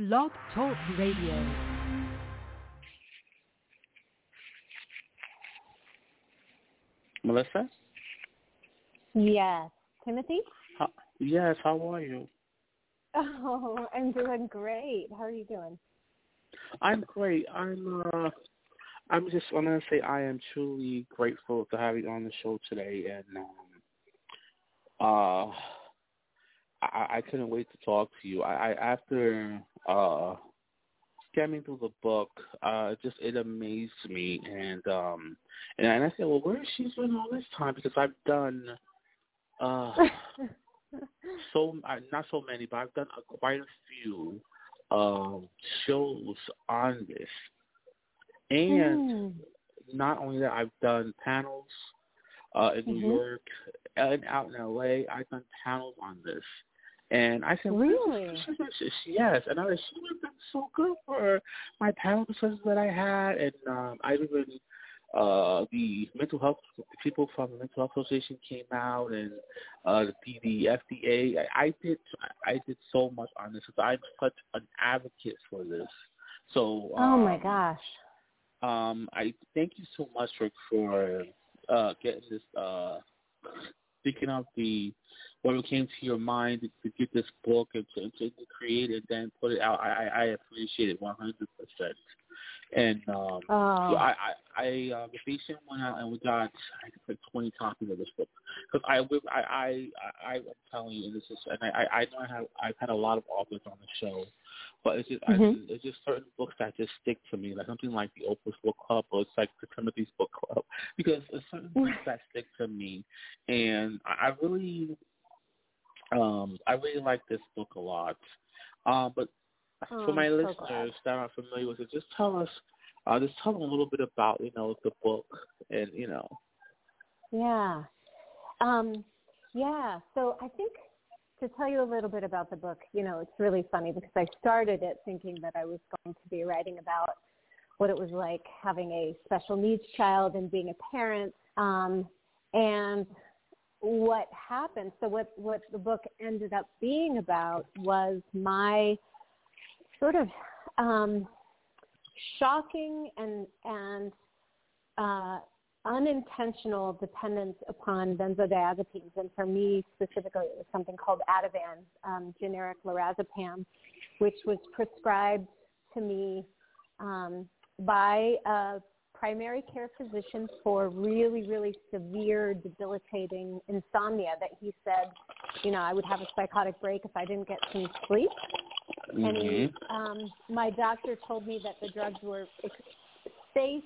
Blog Talk Radio. Melissa? Yes. Timothy? How, yes, how are you? Oh, I'm doing great. How are you doing? I'm great. I'm uh I'm just I'm gonna say I am truly grateful to have you on the show today and um uh I, I couldn't wait to talk to you. I, I after uh scanning through the book, uh just it amazed me and um and, and I said, Well where has she been all this time? Because I've done uh so uh, not so many, but I've done a, quite a few um, shows on this, and Mm. not only that, I've done panels uh, in Mhm. New York and out in LA. I've done panels on this, and I said, Really? Yes, and I was she would have been so good for my panel discussions that I had, and um, I even uh the mental health people from the mental health association came out and uh the the FDA I, I did I did so much on this because I'm such an advocate for this. So oh my um, gosh. um I thank you so much for for uh getting this uh speaking of the what came to your mind to, get this book and to, to create it and then put it out. I I, appreciate it one hundred percent. And um Oh. I I, I uh, the patient went out and we got I think like twenty copies of this book because I I I I I'm telling you and this is and I I know I have I've had a lot of authors on the show, but it's just Mhm. I, it's just certain books that just stick to me like something like the Opus Book Club or it's like the Timothy's Book Club because there's certain books that stick to me and I, I really um I really like this book a lot. Um, but Oh, for my so listeners glad. that aren't familiar with it, just tell us, uh, just tell them a little bit about you know the book and you know. Yeah. Um, yeah. So I think to tell you a little bit about the book, you know, it's really funny because I started it thinking that I was going to be writing about what it was like having a special needs child and being a parent. Um, and what happened, so what, what the book ended up being about was my sort of um, shocking and, and uh, unintentional dependence upon benzodiazepines, and for me specifically, it was something called Ativan, um, generic lorazepam, which was prescribed to me um, by a primary care physician for really, really severe, debilitating insomnia. That he said, you know, I would have a psychotic break if I didn't get some sleep. And he, um, my doctor told me that the drugs were safe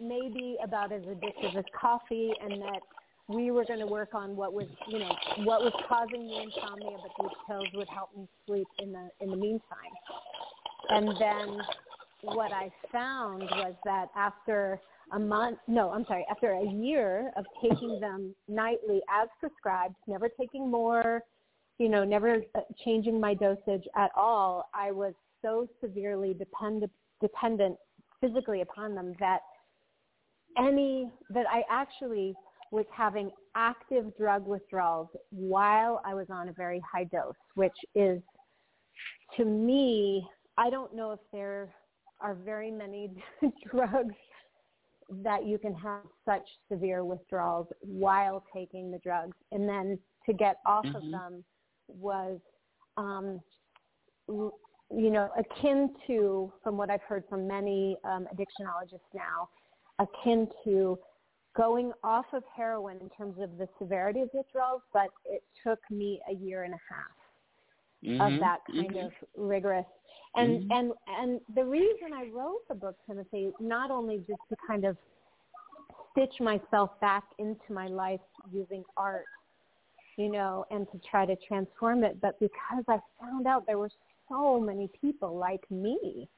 maybe about as addictive as coffee and that we were going to work on what was you know what was causing the insomnia but these pills would help me sleep in the in the meantime and then what i found was that after a month no i'm sorry after a year of taking them nightly as prescribed never taking more you know never uh, changing my dosage at all i was so severely dependent dependent physically upon them that any that I actually was having active drug withdrawals while I was on a very high dose, which is to me, I don't know if there are very many drugs that you can have such severe withdrawals while taking the drugs. And then to get off of Mhm. them was, um, you know, akin to, from what I've heard from many um, addictionologists now, akin to going off of heroin in terms of the severity of withdrawals, but it took me a year and a half Mhm. of that kind Mhm. of rigorous. And Mhm. and and the reason I wrote the book, Timothy, not only just to kind of stitch myself back into my life using art, you know, and to try to transform it, but because I found out there were so many people like me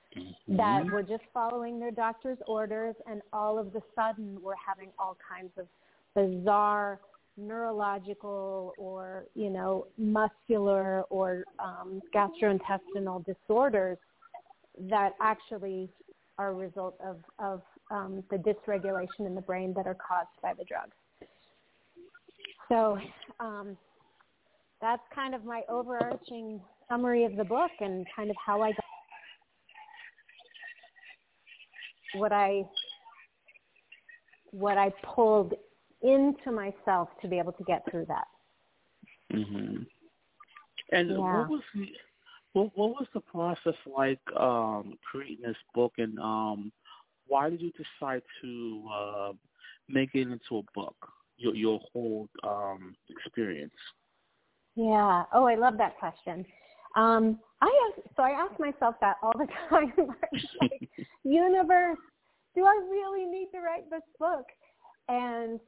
Mm-hmm. that were just following their doctor's orders and all of the sudden were having all kinds of bizarre neurological or you know muscular or um, gastrointestinal disorders that actually are a result of, of um, the dysregulation in the brain that are caused by the drugs. So um, that's kind of my overarching summary of the book and kind of how I got what I what I pulled into myself to be able to get through that. Mhm. And Yeah. what was the what, what was the process like um, creating this book, and um, why did you decide to uh, make it into a book? Your your whole um, experience. Yeah. Oh, I love that question. Um, I ask, so I ask myself that all the time. Like, universe, do I really need to write this book? And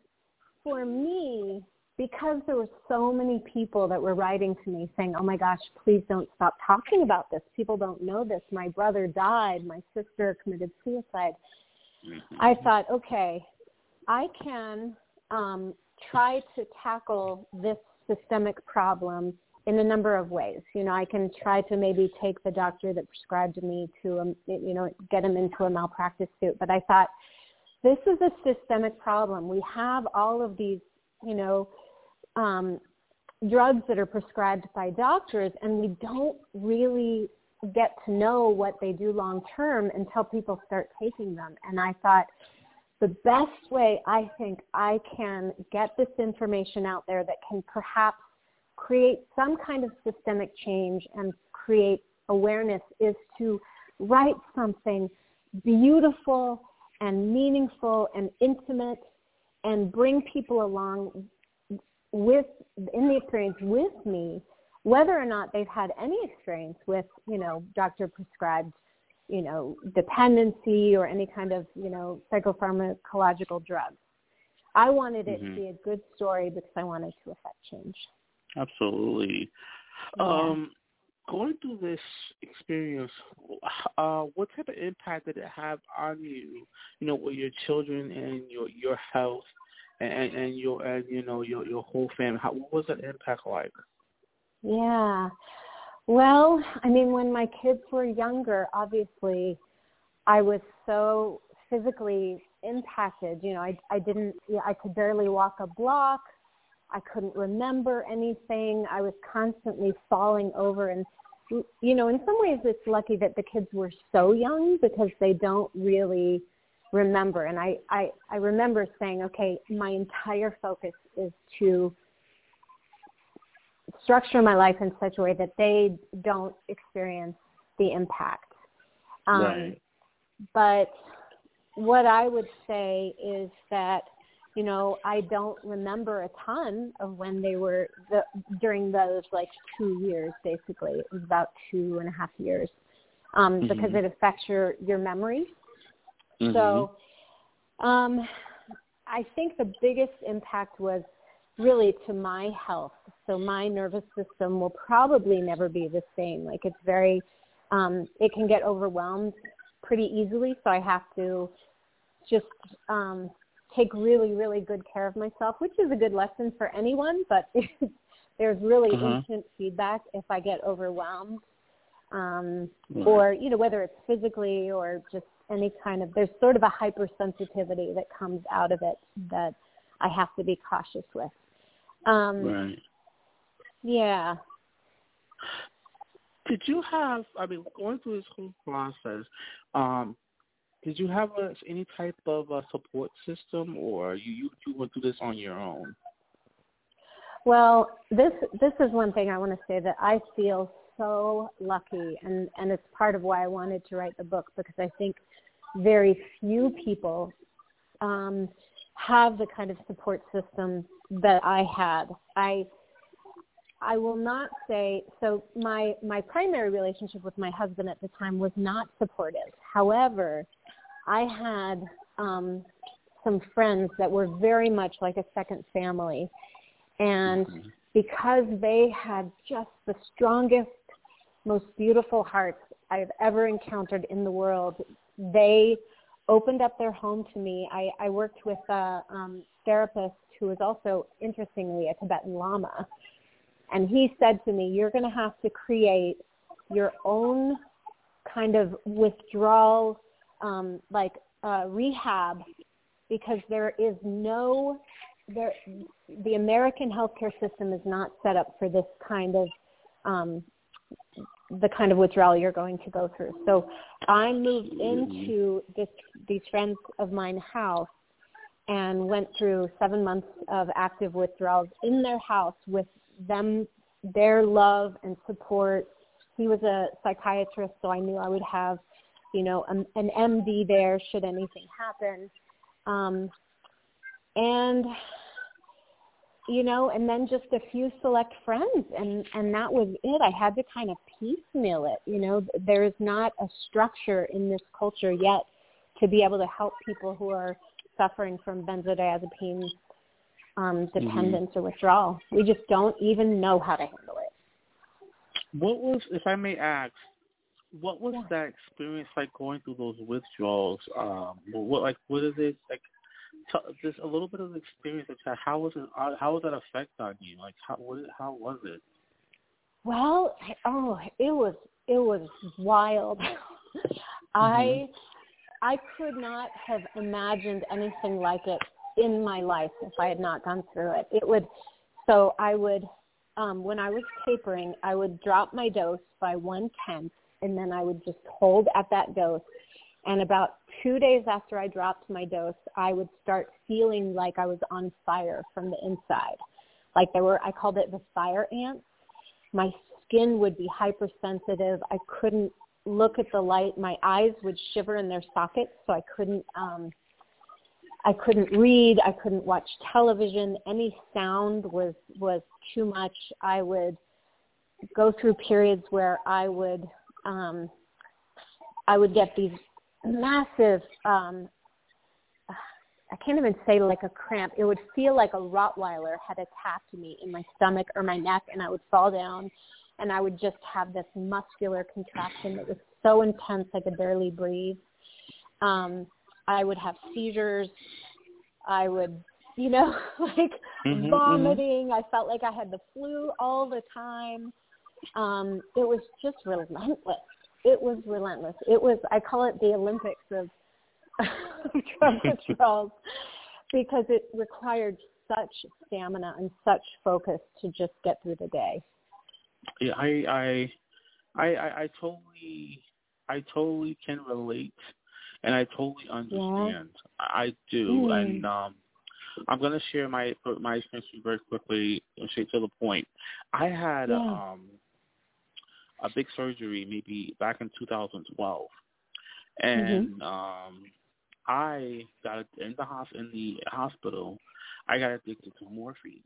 for me, because there were so many people that were writing to me saying, "Oh my gosh, please don't stop talking about this. People don't know this. My brother died. My sister committed suicide." I thought, okay, I can um, try to tackle this systemic problem in a number of ways. You know, I can try to maybe take the doctor that prescribed me to, um, you know, get him into a malpractice suit. But I thought, this is a systemic problem. We have all of these, you know, um, drugs that are prescribed by doctors, and we don't really get to know what they do long term until people start taking them. And I thought, the best way I think I can get this information out there that can perhaps create some kind of systemic change and create awareness is to write something beautiful and meaningful and intimate and bring people along with in the experience with me whether or not they've had any experience with you know doctor prescribed you know dependency or any kind of you know psychopharmacological drugs i wanted it Mhm. to be a good story because i wanted to affect change Absolutely. Yeah. Um, going through this experience, uh, what type of impact did it have on you? You know, with your children and your your health, and and your and you know your your whole family. How what was that impact like? Yeah. Well, I mean, when my kids were younger, obviously, I was so physically impacted. You know, I I didn't, I could barely walk a block. I couldn't remember anything. I was constantly falling over, and you know, in some ways, it's lucky that the kids were so young because they don't really remember. And I I I remember saying, okay, my entire focus is to structure my life in such a way that they don't experience the impact. Um, Right. But what I would say is that, you know, I don't remember a ton of when they were the, during those like two years, basically. It was about two and a half years um, because Mhm. it affects your, your memory. Mhm. So um, I think the biggest impact was really to my health. So my nervous system will probably never be the same. Like it's very, um, it can get overwhelmed pretty easily. So I have to just um, take really, really good care of myself, which is a good lesson for anyone. But there's really Uh-huh. instant feedback if I get overwhelmed um, or you know whether it's physically or just any kind of there's sort of a hypersensitivity that comes out of it that I have to be cautious with. Um, right. Yeah. Did you have? I mean, going through this whole process, um, did you have a, any type of uh support system, or you, you you went through this on your own? Well, this this is one thing I want to say that I feel so lucky, and and it's part of why I wanted to write the book because I think very few people um, have the kind of support system that I had. I I will not say so. My my primary relationship with my husband at the time was not supportive. However, I had um, some friends that were very much like a second family, and because they had just the strongest most beautiful hearts I've ever encountered in the world. They opened up their home to me. I, I worked with a um, therapist who was also, interestingly, a Tibetan Lama. And he said to me, You're going to have to create your own kind of withdrawal, um, like uh, rehab, because there is no, there, the American healthcare system is not set up for this kind of um, the kind of withdrawal you're going to go through. So I moved into this these friends of mine house and went through seven months of active withdrawals in their house with them their love and support. He was a psychiatrist, so I knew I would have, you know, an, an MD there should anything happen. Um, and you know, and then just a few select friends and and that was it. I had to kind of piecemeal it, you know. There is not a structure in this culture yet to be able to help people who are suffering from benzodiazepine um, mm-hmm. dependence mm-hmm. or withdrawal. We just don't even know how to handle it. What was, if I may ask, what was that experience like going through those withdrawals? Um, what like what is it like? T- just a little bit of experience. Like how was it? Uh, how was that effect on you? Like how what? How was it? Well, oh, it was it was wild. mm-hmm. I I could not have imagined anything like it in my life if I had not gone through it. It would, so I would, um, when I was tapering, I would drop my dose by one tenth, and then I would just hold at that dose. And about two days after I dropped my dose, I would start feeling like I was on fire from the inside. Like there were, I called it the fire ants. My skin would be hypersensitive. I couldn't look at the light, my eyes would shiver in their sockets, so I couldn't um, I couldn't read, I couldn't watch television. Any sound was was too much. I would go through periods where I would um, I would get these massive um, I can't even say like a cramp. It would feel like a Rottweiler had attacked me in my stomach or my neck, and I would fall down and I would just have this muscular contraction that was so intense I could barely breathe. Um, I would have seizures. I would, you know, like mm-hmm, mm-hmm. vomiting. Mm-hmm. I felt like I had the flu all the time. Um, it was just relentless. It was relentless. It was I call it the Olympics of drug withdrawals because it required such stamina and such focus to just get through the day. Yeah, I I I I, I totally I totally can relate and I totally understand. Yeah. I do mm. and um I'm gonna share my my experience very quickly and straight to the point. I had yeah. um a big surgery maybe back in 2012, and mm-hmm. um I got in the hos in the hospital. I got addicted to morphine.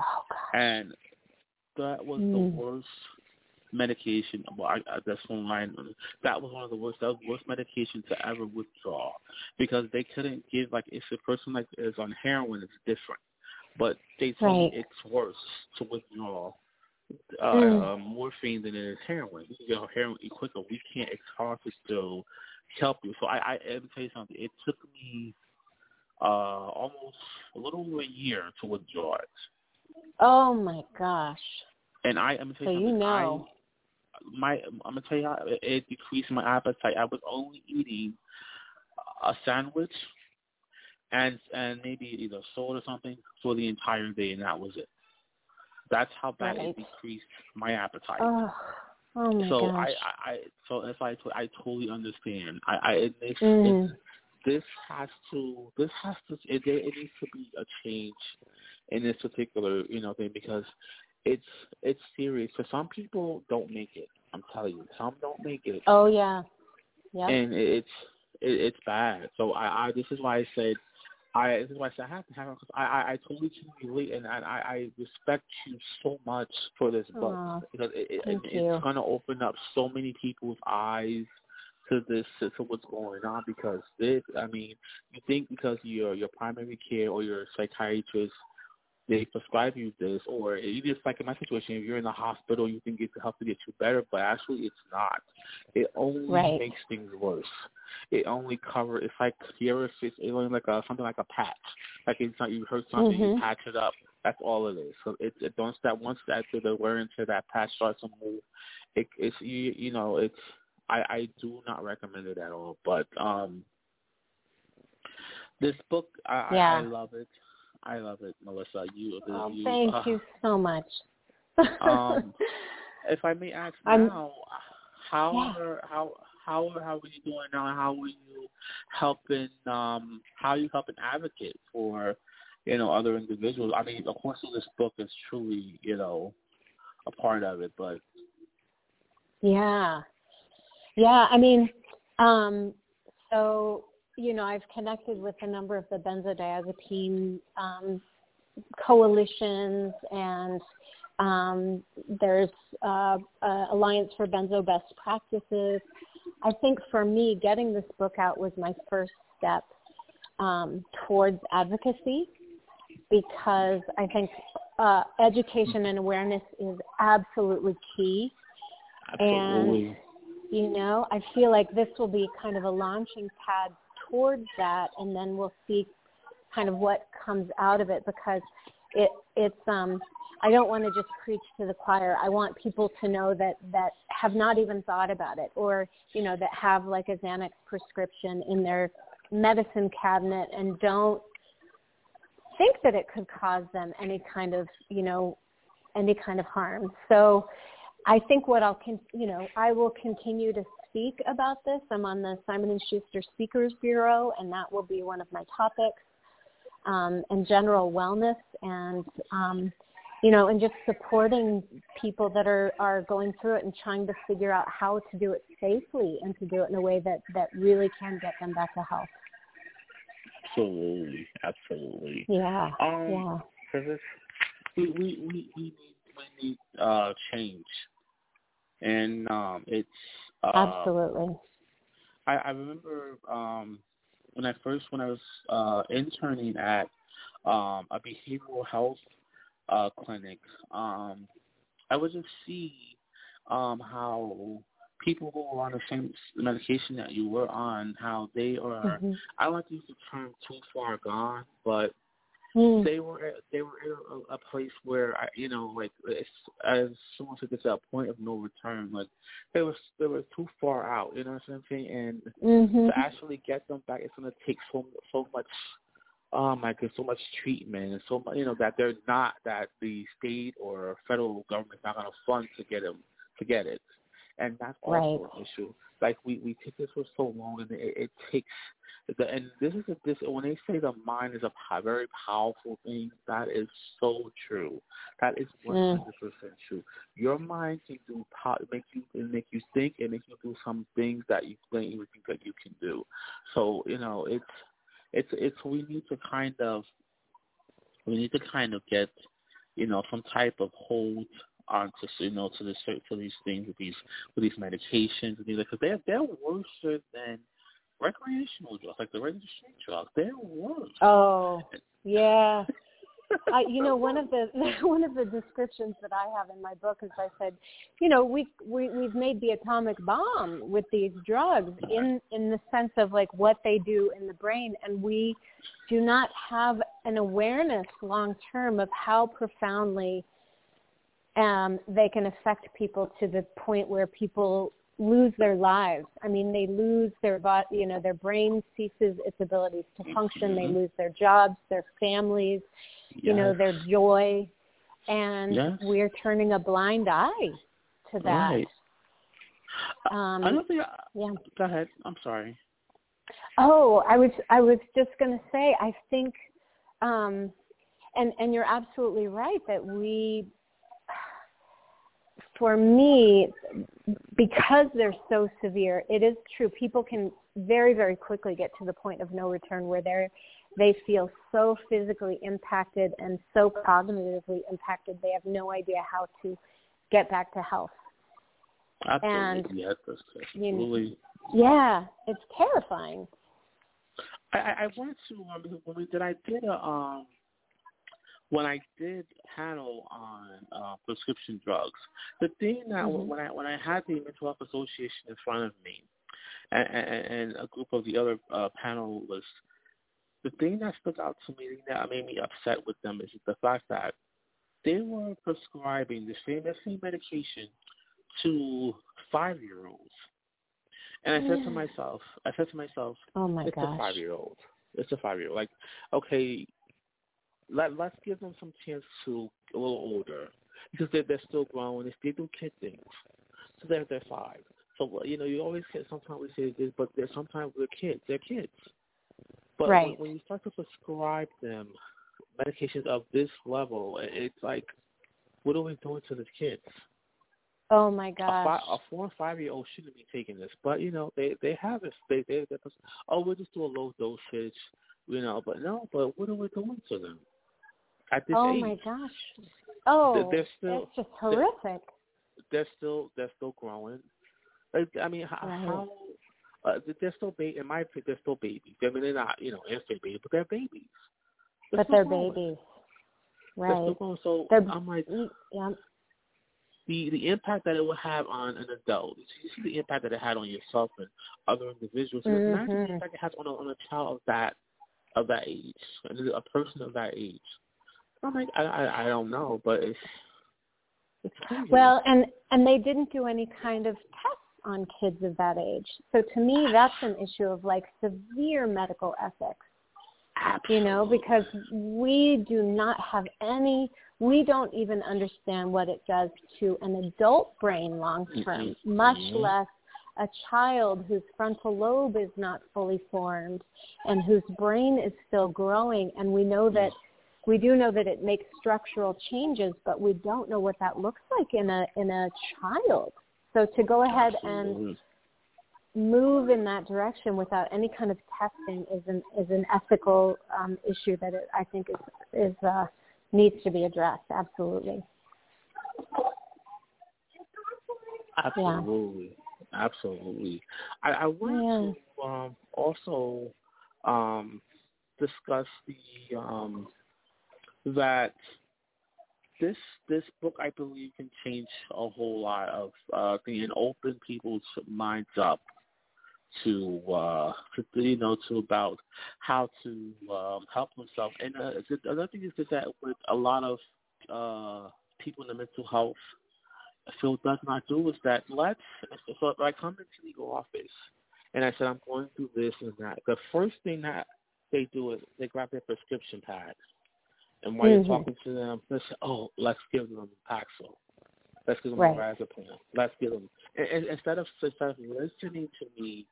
Oh gosh. And that was mm. the worst medication. Well, I, I, that's one line. That was one of the worst. That was the worst medication to ever withdraw because they couldn't give like if a person like is on heroin, it's different, but they told right. it's worse to withdraw uh, mm. uh, morphine than it is heroin. You can get heroin quicker. We can't. It's hard to still help you. So I, I, let me tell you something. It took me uh almost a little over a year to withdraw it. Oh my gosh. And I, I'm gonna tell so you, you know. I, my, I'm gonna tell you how it, it decreased my appetite. I was only eating a sandwich and and maybe either soda or something for the entire day, and that was it. That's how bad right. it decreased my appetite. Oh, oh my so gosh. I, I, so if I, I totally understand. I, I it makes mm. it, this has to, this has to, it, it needs to be a change in this particular, you know, thing because it's it's serious. So some people don't make it. I'm telling you, some don't make it. Oh yeah, yeah. And it's it, it's bad. So I, I this is why I said I this is why I said I have to have because I, I I totally can relate and I I respect you so much for this book. Aww, because it, it, it it's gonna open up so many people's eyes to this to, to what's going on because this I mean you think because you're your primary care or your psychiatrist they prescribe you this, or you just like in my situation, if you're in the hospital, you think it's help to get you better, but actually it's not. It only right. makes things worse. It only cover. It's like you ever it's only like a something like a patch. Like it's not you hurt something, mm-hmm. you patch it up. That's all it is. So it's it once that once that the wear into that patch starts to move, it, it's you you know it's I I do not recommend it at all. But um, this book I yeah. I, I love it. I love it, Melissa. You, oh, you thank uh, you so much. um, if I may ask I'm, now, how yeah. are how how how are you doing now? How are you helping? Um, how are you helping advocate for you know other individuals? I mean, of course, this book is truly you know a part of it, but yeah, yeah. I mean, um, so you know, I've connected with a number of the benzodiazepine um, coalitions, and um, there's uh, uh, Alliance for Benzo Best Practices. I think for me, getting this book out was my first step um, towards advocacy because I think uh, education and awareness is absolutely key. Absolutely. And, you know, I feel like this will be kind of a launching pad towards that, and then we'll see kind of what comes out of it because it it's um I don't want to just preach to the choir. I want people to know that that have not even thought about it or you know that have like a Xanax prescription in their medicine cabinet and don't think that it could cause them any kind of you know any kind of harm. So I think what I'll con- you know I will continue to speak about this. I'm on the Simon and Schuster Speakers Bureau, and that will be one of my topics. Um, and general wellness, and um, you know, and just supporting people that are are going through it and trying to figure out how to do it safely and to do it in a way that that really can get them back to health. Absolutely, absolutely. Yeah. Um, yeah. Because we we we we need we need uh change, and um, it's uh, absolutely. I, I remember um when I first when I was uh interning at um a behavioral health uh clinic, um I would just see um how people who are on the same medication that you were on, how they are mm-hmm. I don't like to use the term too far gone, but Mm. they were they were in a, a place where I, you know like as as it gets to a point of no return like they were they were too far out you know what I'm saying and mm-hmm. to actually get them back it's going to take so so much oh my god so much treatment and so much you know that they're not that the state or federal government's not going to fund to get them to get it and that's also right. an issue like we we take this for so long and it, it takes the, and this is a, this when they say the mind is a very powerful thing, that is so true. That is one hundred percent mm. true. Your mind can do make you make you think and make you do some things that you don't even think that you can do. So you know it's it's it's we need to kind of we need to kind of get you know some type of hold onto you know to the to these things with these with these medications and things because they're they're worse than recreational drugs, like the regular street drugs, they're worse. Oh, yeah. I, you know, one of the one of the descriptions that I have in my book is I said, you know, we we we've made the atomic bomb with these drugs in in the sense of like what they do in the brain, and we do not have an awareness long term of how profoundly um, they can affect people to the point where people lose their lives. I mean, they lose their body, you know, their brain ceases its abilities to function. Mm-hmm. They lose their jobs, their families, yes. you know, their joy, and yes. we're turning a blind eye to that. Right. Um, I don't think. I, yeah. Go ahead. I'm sorry. Oh, I was I was just going to say I think, um, and and you're absolutely right that we for me, because they're so severe, it is true. People can very, very quickly get to the point of no return where they're they feel so physically impacted and so cognitively impacted they have no idea how to get back to health. Absolutely. And, yes, absolutely. You know, yeah, it's terrifying. I, I went to um, when we did I did a um when I did panel on uh, prescription drugs, the thing that Mhm. when I when I had the Mental Health Association in front of me, and, and, and a group of the other uh, panelists, the thing that stuck out to me, that made me upset with them, is the fact that they were prescribing the same the same medication to five year olds. And I said to myself, I said to myself, Oh my it's a five year old. It's a five year old. Like, okay, let let's give them some chance to a little older because they're they're still growing. They still do kid things, so they're they're five. So you know, you always get sometimes we say this, but they're sometimes we're kids. They're kids. But Right. when, when you start to prescribe them medications of this level, it's like, what are we doing to the kids? Oh my A, gosh. fi- a four and five year old shouldn't be taking this, but you know they they have it. They they they're oh we'll just do a low dosage, you know. But no, but what are we doing to them at this oh age? my gosh. Oh, they're still- it's just horrific. They're still they're still growing. I mean, how, Right. how uh, they're still ba- in my opinion they're still babies. I mean they're not you know infant babies, but they're babies. but they're growing. babies. They're still Right. growing. So They're- I'm like Yeah. the the impact that it would have on an adult. You see the impact that it had on yourself and other individuals. And Imagine the impact it has on a, on a child of that of that age, and a person of that age. Like, I I, I don't know, but it's it's crazy. Well, and and they didn't do any kind of tests on kids of that age. So to me, that's an issue of like severe medical ethics. You know, because we do not have any. We don't even understand what it does to an adult brain long term, Mhm. much Mhm. less a child whose frontal lobe is not fully formed and whose brain is still growing. And we know that we do know that it makes structural changes, but we don't know what that looks like in a in a child. So to go ahead and move in that direction without any kind of testing is an is an ethical um, issue that it, I think is is uh, needs to be addressed. Absolutely. Absolutely. Absolutely. I, I want to um, also um, discuss the um, that this this book I believe can change a whole lot of uh, and open people's minds up to uh to you know to about how to um help themselves. And uh, the other thing is that with a lot of uh people in the mental health field does not do is that let's so I come into the office and I said I'm going through this and that, the first thing that they do is they grab their prescription pad and while Mhm. you're talking to them, they say, "Oh, let's give them the Paxil. Let's give them Right. Diazepam. Let's give them." And, and instead of instead of listening to me,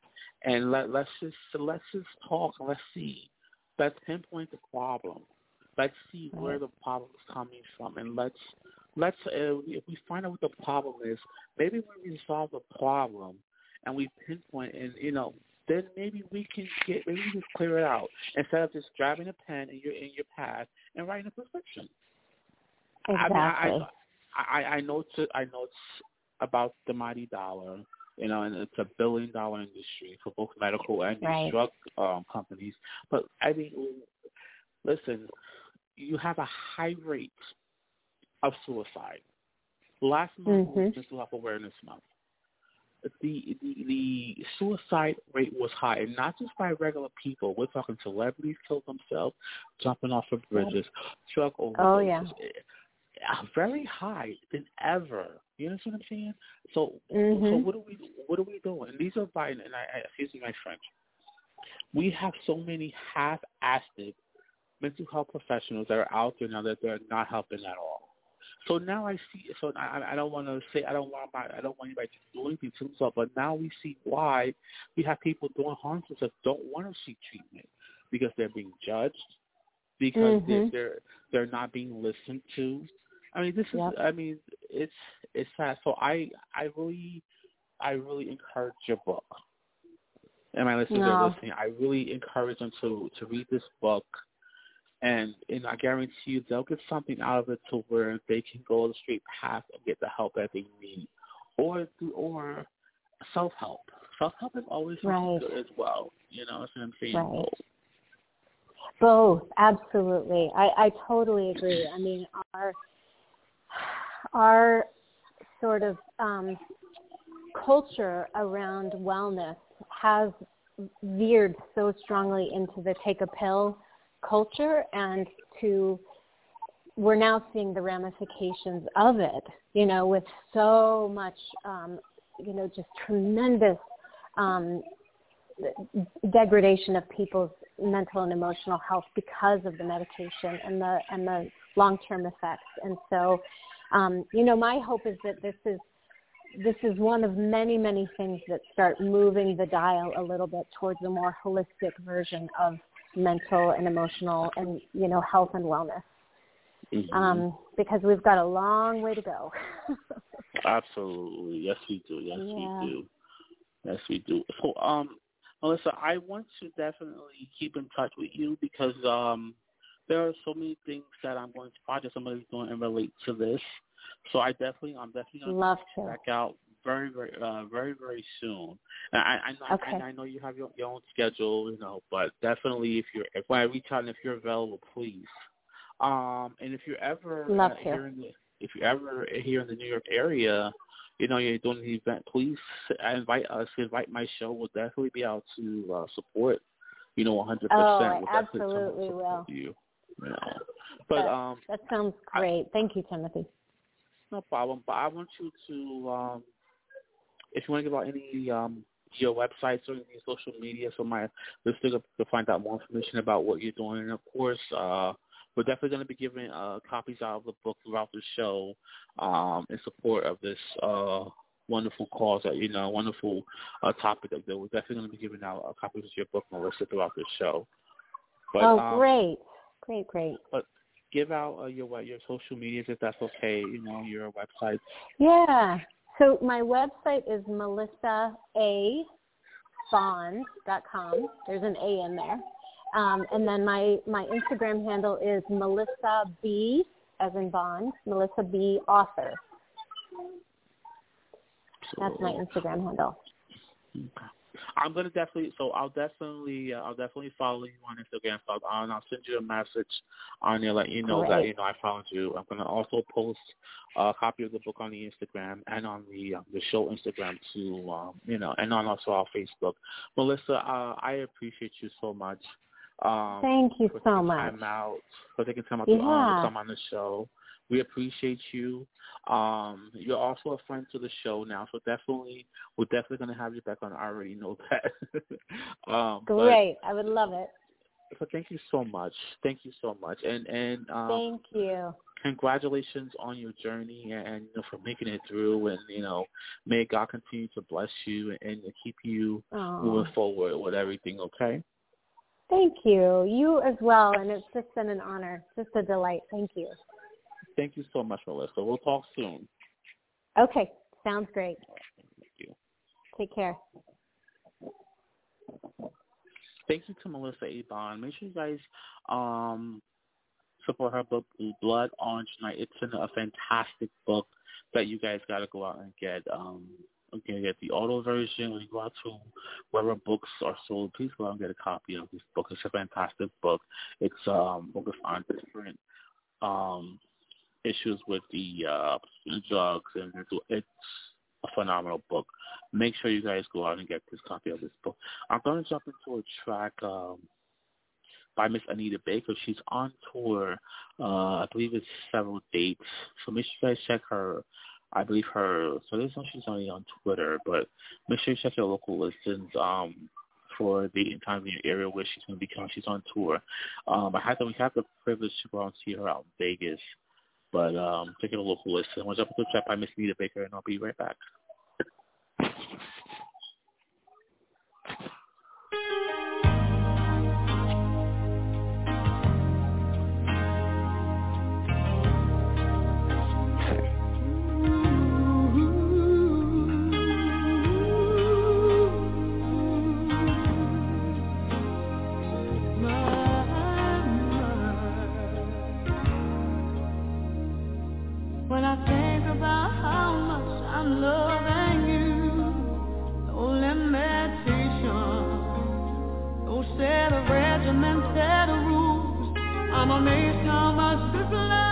and let let's just let's just talk. and Let's see. Let's pinpoint the problem. Let's see where the problem is coming from, and let's let's uh, if we find out what the problem is, maybe when we solve the problem and we pinpoint, and you know, then maybe we can get maybe we just clear it out instead of just grabbing a pen in your in your pad and writing a prescription. Exactly. I mean, I, I, I know it's I know it's about the mighty dollar, you know, and it's a billion dollar industry for both medical and Right. drug um, companies. But I mean, listen, you have a high rate of suicide. Last month was Mhm. Mental Health Awareness Month. The, the the suicide rate was high, and not just by regular people. We're talking celebrities killed themselves, jumping off of bridges, drug overdoses. Oh, yeah. Uh, very high than ever. You understand what I'm saying? So, so Mhm. what are we what are we doing? And these are by and I, I excuse me my French. We have so many half-assed mental health professionals that are out there now that they're not helping at all. So now I see. So I, I don't want to say I don't want my, I don't want anybody to do anything to themselves, but now we see why we have people doing harm to themselves don't want to seek treatment because they're being judged, because they're, Mhm. they're they're not being listened to. I mean, this is. Yep. I mean, it's it's sad. So I I really I really encourage your book. And my listeners No. are listening. I really encourage them to to read this book and and I guarantee you they'll get something out of it to where they can go the straight path and get the help that they need, or through or self help. Self help is always Right. good as well. You know what I'm saying? Right. Both, absolutely. I, I totally agree. I mean, our our sort of um, culture around wellness has veered so strongly into the take a pill culture and to we're now seeing the ramifications of it, you know, with so much, um, you know, just tremendous um, degradation of people's mental and emotional health because of the medication and the and the long-term effects. And so, um, you know, my hope is that this is this is one of many many things that start moving the dial a little bit towards a more holistic version of mental and emotional and you know health and wellness mm-hmm. um, because we've got a long way to go. Absolutely, yes, we do. Yes, yeah. we do. Yes, we do. So, um, Melissa, I want to definitely keep in touch with you because um, there are so many things that I'm going to project somebody's doing and relate to this. So I definitely, I'm definitely going Love to check out very, very, uh, very, very soon. And I, I, okay. I, I know you have your, your own schedule, you know, but definitely if you're, if I reach out and if you're available, please um, and if you're ever uh, here in the if you're ever here in the New York area, you know you're doing the event, please invite us. Invite my show. We'll definitely be out to uh, support. You know, 100%. Oh, we'll absolutely will. You. you know. But that, um, that sounds great. I, Thank you, Timothy. No problem. But I want you to, um, if you want to give out any um, your websites or any social media, so my listeners to find out more information about what you're doing, and of course. uh we're definitely going to be giving uh, copies out of the book throughout the show um, in support of this uh, wonderful cause, that, you know, wonderful uh, topic. That we're definitely going to be giving out uh, copies of your book, Melissa, throughout the show. But, oh, um, great, great, great. But give out uh, your your social medias if that's okay. You know, your website. Yeah. So my website is melissabond.com. There's an A in there. Um, and then my, my Instagram handle is Melissa B, as in Bond, Melissa B Author. That's my Instagram handle. Okay. I'm gonna definitely. So I'll definitely. Uh, I'll definitely follow you on Instagram. So I'll, I'll send you a message on there, let you know Great. that you know I found you. I'm gonna also post a copy of the book on the Instagram and on the uh, the show Instagram too. Um, you know, and on also our Facebook. Melissa, uh, I appreciate you so much. Um, Thank you so much. Time out for taking time out yeah. to, um, come on the show. We appreciate you. Um, you're also a friend to the show now, so definitely we're definitely going to have you back on. I already know that. um, Great, I would love it. So thank you so much. Thank you so much, and and um, thank you. Congratulations on your journey and, you know, for making it through, and you know, may God continue to bless you and, and keep you Aww. moving forward with everything. Okay. Thank you. You as well. And it's just been an honor. Just a delight. Thank you. Thank you so much, Melissa. We'll talk soon. Okay. Sounds great. Thank you. Take care. Thank you to Melissa A Bond. Make sure you guys um, support her book, Blood Orange Night. It's a fantastic book that you guys got to go out and get. Um, Okay, get the auto version. When you go out to wherever books are sold, please go out and get a copy of this book. It's a fantastic book. It's um focused on different um issues with the uh drugs and it's a phenomenal book. Make sure you guys go out and get this copy of this book. I'm gonna jump into a track um by Miss Anita Baker. She's on tour. Uh I believe it's several dates. So make sure you guys check her I believe her. So there's no she's only on Twitter, but make sure you check your local listings um, for the and time in your area where she's going to be coming. She's on tour. Um, I had the we have the privilege to go and see her out in Vegas, but um, check your local list. I'm going to a chat by Miss Anita Baker, and I'll be right back. When I think about how much I'm loving you, oh, no no set of regiments, set of rules. I'm amazed how much this love.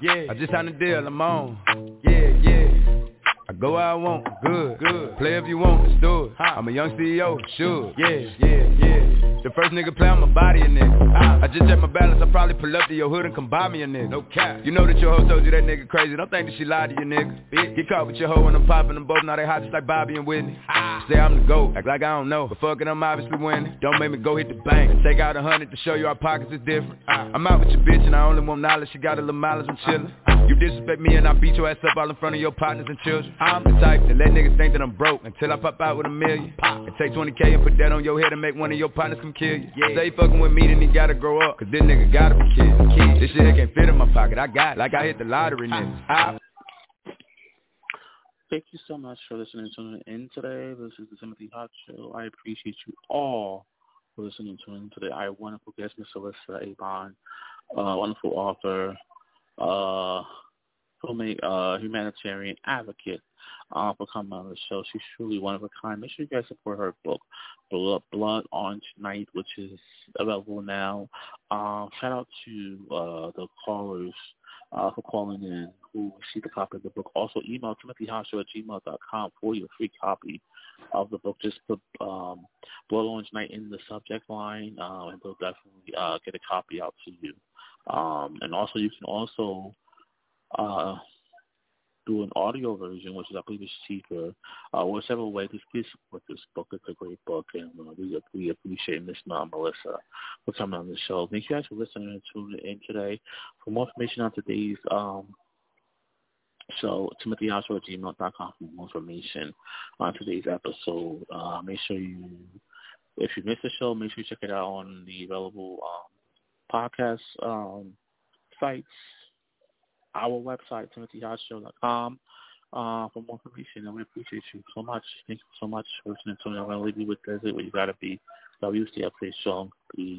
Loved I just signed a deal, I'm on. Yeah, yeah. Go where I want, good, good. Play if you want, let's do it. I'm a young CEO, sure, yeah, yeah, yeah. The first nigga play on my body, a nigga. I just check my balance, I probably pull up to your hood and come buy me a nigga. No cap. You know that your hoe told you that nigga crazy. Don't think that she lied to you, nigga. Get caught with your hoe and I'm popping them both. Now they hot just like Bobby and Whitney. Say I'm the GOAT, act like I don't know. But fuck it, I'm obviously winning. Don't make me go hit the bank and take out a hundred to show you our pockets is different. I'm out with your bitch and I only want knowledge. She got a little mileage, I'm chillin'. You disrespect me and I beat your ass up all in front of your partners and children. I'm the type to let niggas think that I'm broke until I pop out with a million. And take 20k and put that on your head and make one of your partners come kill you. Yeah. Say fucking with me, then he gotta grow up. Cause this nigga gotta be kid. This shit can't fit in my pocket. I got it. Like I hit the lottery, nigga. I- Thank you so much for listening to in today. This is the Timothy Hot Show. I appreciate you all for listening to in today. Our wonderful guest, Miss Melissa A Bond, uh, wonderful author, uh, filmmaker, uh, humanitarian advocate, uh, for coming on the show. She's truly one of a kind. Make sure you guys support her book, Blood, Blood Orange Night, which is available now. Um, shout out to uh, the callers uh, for calling in who received a copy of the book. Also, email timothyhoshow at gmail.com for your free copy of the book. Just put um, Blood Orange Night in the subject line, uh, and they'll definitely uh, get a copy out to you. Um, and also, you can also uh, do an audio version, which is I believe is cheaper. Uh, or several ways. Just please support this book. It's a great book, and uh, we we appreciate Miss Mom Melissa for coming on the show. Thank you guys for listening and tuning in today. For more information on today's um, show, timothyhouse at gmail.com for more information on today's episode. Uh, make sure you, if you missed the show, make sure you check it out on the available um, podcast um, sites our website, timothyhotshow.com, uh, for more information. And we appreciate you so much. Thank you so much for listening to me. I'm going to leave you with this. You got to be. WCF Show. Peace.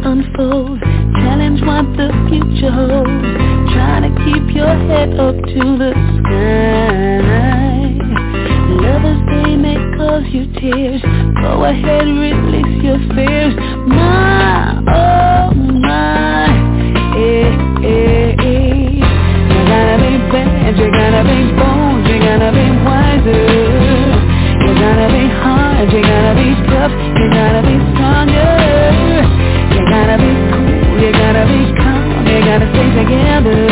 Unfold. Challenge what the future holds. Try to keep your head up to the sky. Lovers, they may cause you tears. Go ahead, release your fears. My, oh my eh, eh, eh. You gotta be bad, You're gonna be bold You're gonna be wiser. You're gonna be hard, You're gonna be tough You're gonna be strong. together.